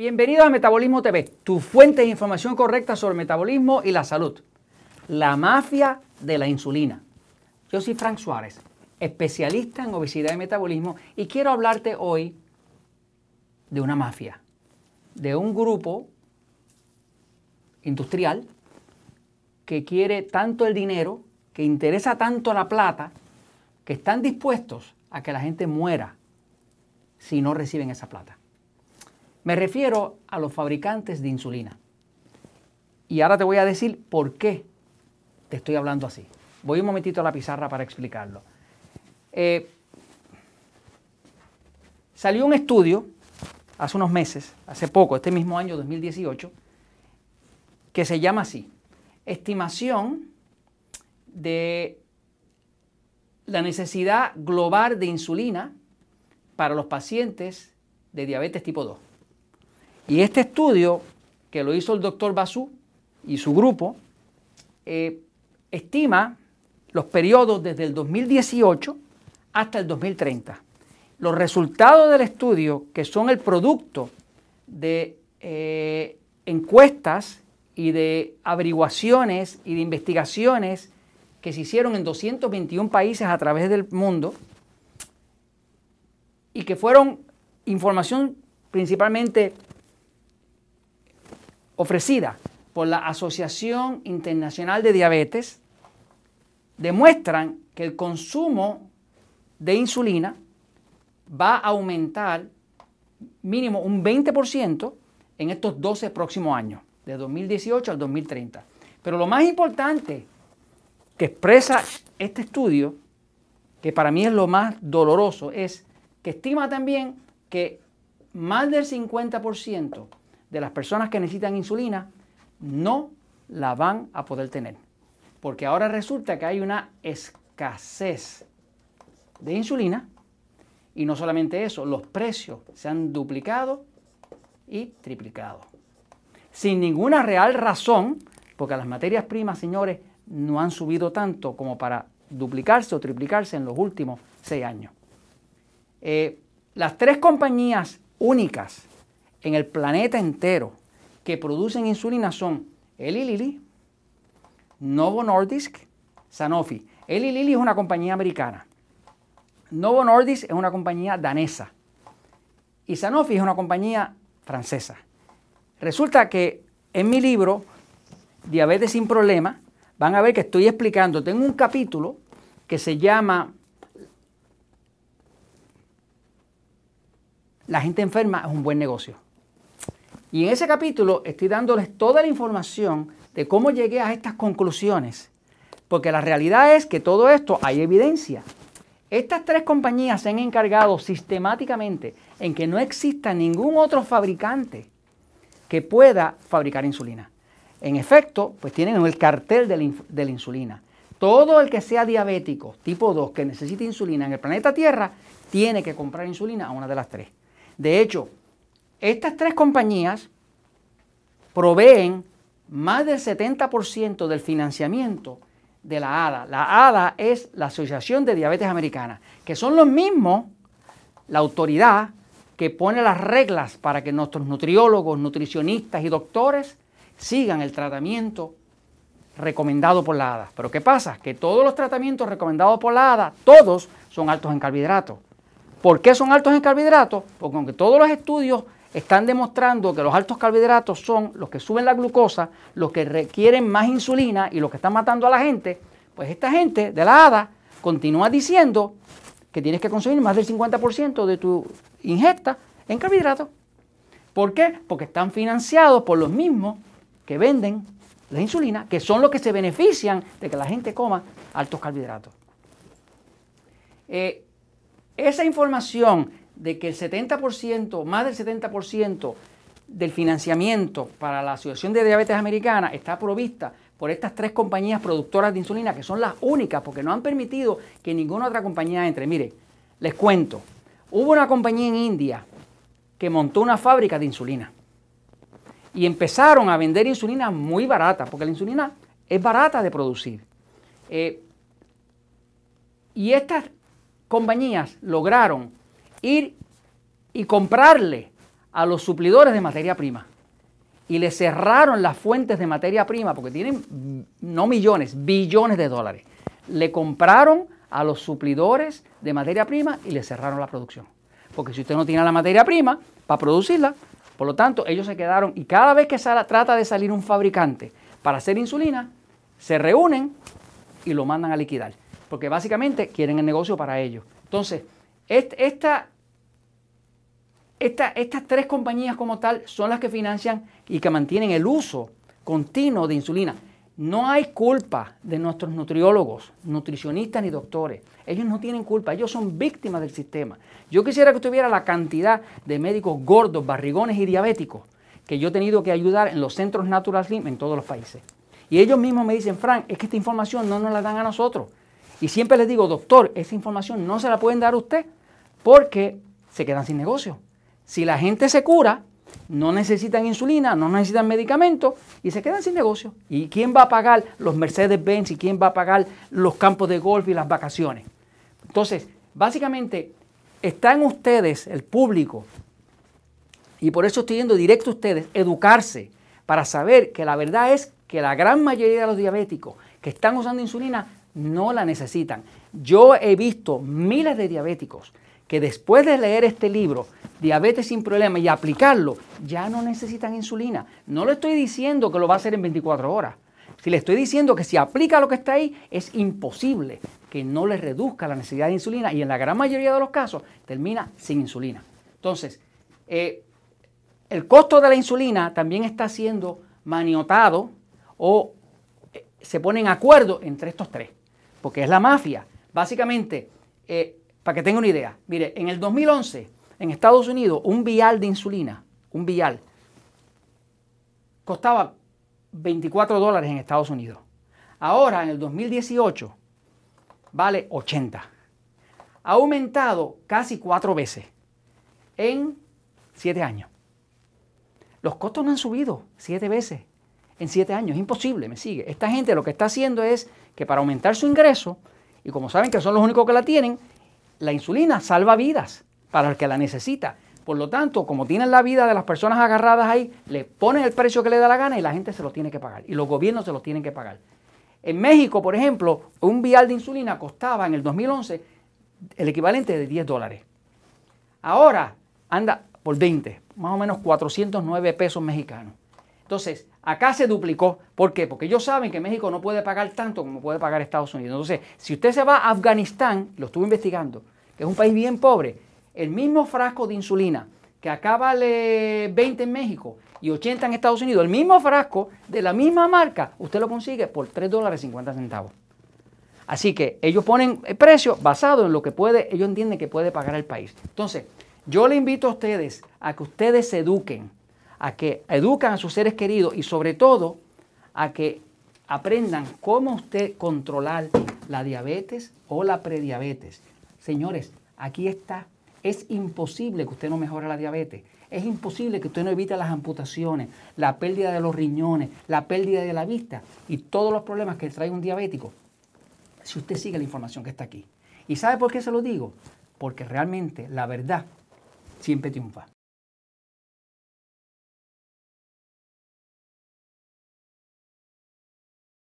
Bienvenidos a Metabolismo TV, tu fuente de información correcta sobre metabolismo y la salud. La mafia de la insulina. Yo soy Frank Suárez, especialista en obesidad y metabolismo, y quiero hablarte hoy de una mafia, de un grupo industrial que quiere tanto el dinero, que interesa tanto la plata, que están dispuestos a que la gente muera si no reciben esa plata. Me refiero a los fabricantes de insulina. Y ahora te voy a decir por qué te estoy hablando así. Voy un momentito a la pizarra para explicarlo. Eh, salió un estudio hace unos meses, hace poco, este mismo año 2018, que se llama así, estimación de la necesidad global de insulina para los pacientes de diabetes tipo 2. Y este estudio, que lo hizo el doctor Basú y su grupo, eh, estima los periodos desde el 2018 hasta el 2030. Los resultados del estudio, que son el producto de eh, encuestas y de averiguaciones y de investigaciones que se hicieron en 221 países a través del mundo y que fueron información principalmente ofrecida por la Asociación Internacional de Diabetes, demuestran que el consumo de insulina va a aumentar mínimo un 20% en estos 12 próximos años, de 2018 al 2030. Pero lo más importante que expresa este estudio, que para mí es lo más doloroso, es que estima también que más del 50% de las personas que necesitan insulina no la van a poder tener. Porque ahora resulta que hay una escasez de insulina y no solamente eso, los precios se han duplicado y triplicado. Sin ninguna real razón, porque las materias primas, señores, no han subido tanto como para duplicarse o triplicarse en los últimos seis años. Eh, las tres compañías únicas en el planeta entero que producen insulina son Eli Lilly, Novo Nordisk, Sanofi. Eli Lilly es una compañía americana. Novo Nordisk es una compañía danesa. Y Sanofi es una compañía francesa. Resulta que en mi libro, Diabetes sin Problemas, van a ver que estoy explicando, tengo un capítulo que se llama La gente enferma es un buen negocio. Y en ese capítulo estoy dándoles toda la información de cómo llegué a estas conclusiones. Porque la realidad es que todo esto hay evidencia. Estas tres compañías se han encargado sistemáticamente en que no exista ningún otro fabricante que pueda fabricar insulina. En efecto, pues tienen el cartel de la, de la, insulina. Todo el que sea diabético tipo 2 que necesite insulina en el planeta Tierra tiene que comprar insulina a una de las tres. De hecho, estas tres compañías proveen más del 70% del financiamiento de la ADA. La ADA es la Asociación de Diabetes Americana, que son los mismos, la autoridad que pone las reglas para que nuestros nutriólogos, nutricionistas y doctores sigan el tratamiento recomendado por la ADA. Pero ¿qué pasa? Que todos los tratamientos recomendados por la ADA, todos son altos en carbohidratos. ¿Por qué son altos en carbohidratos? Porque aunque todos los estudios están demostrando que los altos carbohidratos son los que suben la glucosa, los que requieren más insulina y los que están matando a la gente, pues esta gente de la ADA continúa diciendo que tienes que consumir más del 50% de tu ingesta en carbohidratos. ¿Por qué? Porque están financiados por los mismos que venden la insulina, que son los que se benefician de que la gente coma altos carbohidratos. Eh, esa información de que el 70%, más del 70% del financiamiento para la Asociación de Diabetes Americana está provista por estas tres compañías productoras de insulina, que son las únicas, porque no han permitido que ninguna otra compañía entre. Mire, les cuento, hubo una compañía en India que montó una fábrica de insulina y empezaron a vender insulina muy barata, porque la insulina es barata de producir. Eh, y estas compañías lograron ir y comprarle a los suplidores de materia prima y le cerraron las fuentes de materia prima, porque tienen no millones, billones de dólares. Le compraron a los suplidores de materia prima y le cerraron la producción. Porque si usted no tiene la materia prima para producirla, por lo tanto, ellos se quedaron y cada vez que trata de salir un fabricante para hacer insulina, se reúnen y lo mandan a liquidar. Porque básicamente quieren el negocio para ellos. Entonces, esta, estas tres compañías como tal son las que financian y que mantienen el uso continuo de insulina. No hay culpa de nuestros nutriólogos, nutricionistas ni doctores. Ellos no tienen culpa, ellos son víctimas del sistema. Yo quisiera que tuviera la cantidad de médicos gordos, barrigones y diabéticos que yo he tenido que ayudar en los centros Natural Slim en todos los países. Y ellos mismos me dicen, Frank, es que esta información no nos la dan a nosotros. Y siempre les digo, doctor, esa información no se la pueden dar a usted porque se quedan sin negocio. Si la gente se cura, no necesitan insulina, no necesitan medicamentos y se quedan sin negocio. ¿Y quién va a pagar los Mercedes-Benz y quién va a pagar los campos de golf y las vacaciones? Entonces, básicamente, están ustedes, el público, y por eso estoy yendo directo a ustedes, educarse para saber que la verdad es que la gran mayoría de los diabéticos que están usando insulina no la necesitan. Yo he visto miles de diabéticos que después de leer este libro, Diabetes sin problema, y aplicarlo, ya no necesitan insulina. No le estoy diciendo que lo va a hacer en 24 horas. Si le estoy diciendo que si aplica lo que está ahí, es imposible que no le reduzca la necesidad de insulina y en la gran mayoría de los casos termina sin insulina. Entonces, eh, el costo de la insulina también está siendo maniotado o eh, se pone en acuerdo entre estos tres, porque es la mafia. Básicamente, eh, para que tenga una idea, mire, en el 2011, en Estados Unidos, un vial de insulina, un vial, costaba 24 dólares en Estados Unidos. Ahora, en el 2018, vale 80. Ha aumentado casi cuatro veces en siete años. Los costos no han subido siete veces en siete años. Es imposible, me sigue. Esta gente lo que está haciendo es que para aumentar su ingreso, y como saben que son los únicos que la tienen, la insulina salva vidas para el que la necesita. Por lo tanto, como tienen la vida de las personas agarradas ahí, le ponen el precio que le da la gana y la gente se lo tiene que pagar. Y los gobiernos se lo tienen que pagar. En México, por ejemplo, un vial de insulina costaba en el 2011 el equivalente de 10 dólares. Ahora anda por 20, más o menos 409 pesos mexicanos. Entonces, acá se duplicó. ¿Por qué? Porque ellos saben que México no puede pagar tanto como puede pagar Estados Unidos. Entonces, si usted se va a Afganistán, lo estuve investigando, que es un país bien pobre, el mismo frasco de insulina que acá vale 20 en México y 80 en Estados Unidos, el mismo frasco de la misma marca, usted lo consigue por 3 dólares 50 centavos. Así que ellos ponen el precio basado en lo que puede, ellos entienden que puede pagar el país. Entonces, yo le invito a ustedes a que ustedes se eduquen, a que educan a sus seres queridos y sobre todo a que aprendan cómo usted controlar la diabetes o la prediabetes. Señores, aquí está. Es imposible que usted no mejore la diabetes. Es imposible que usted no evite las amputaciones, la pérdida de los riñones, la pérdida de la vista y todos los problemas que trae un diabético si usted sigue la información que está aquí. ¿Y sabe por qué se lo digo? Porque realmente la verdad siempre triunfa.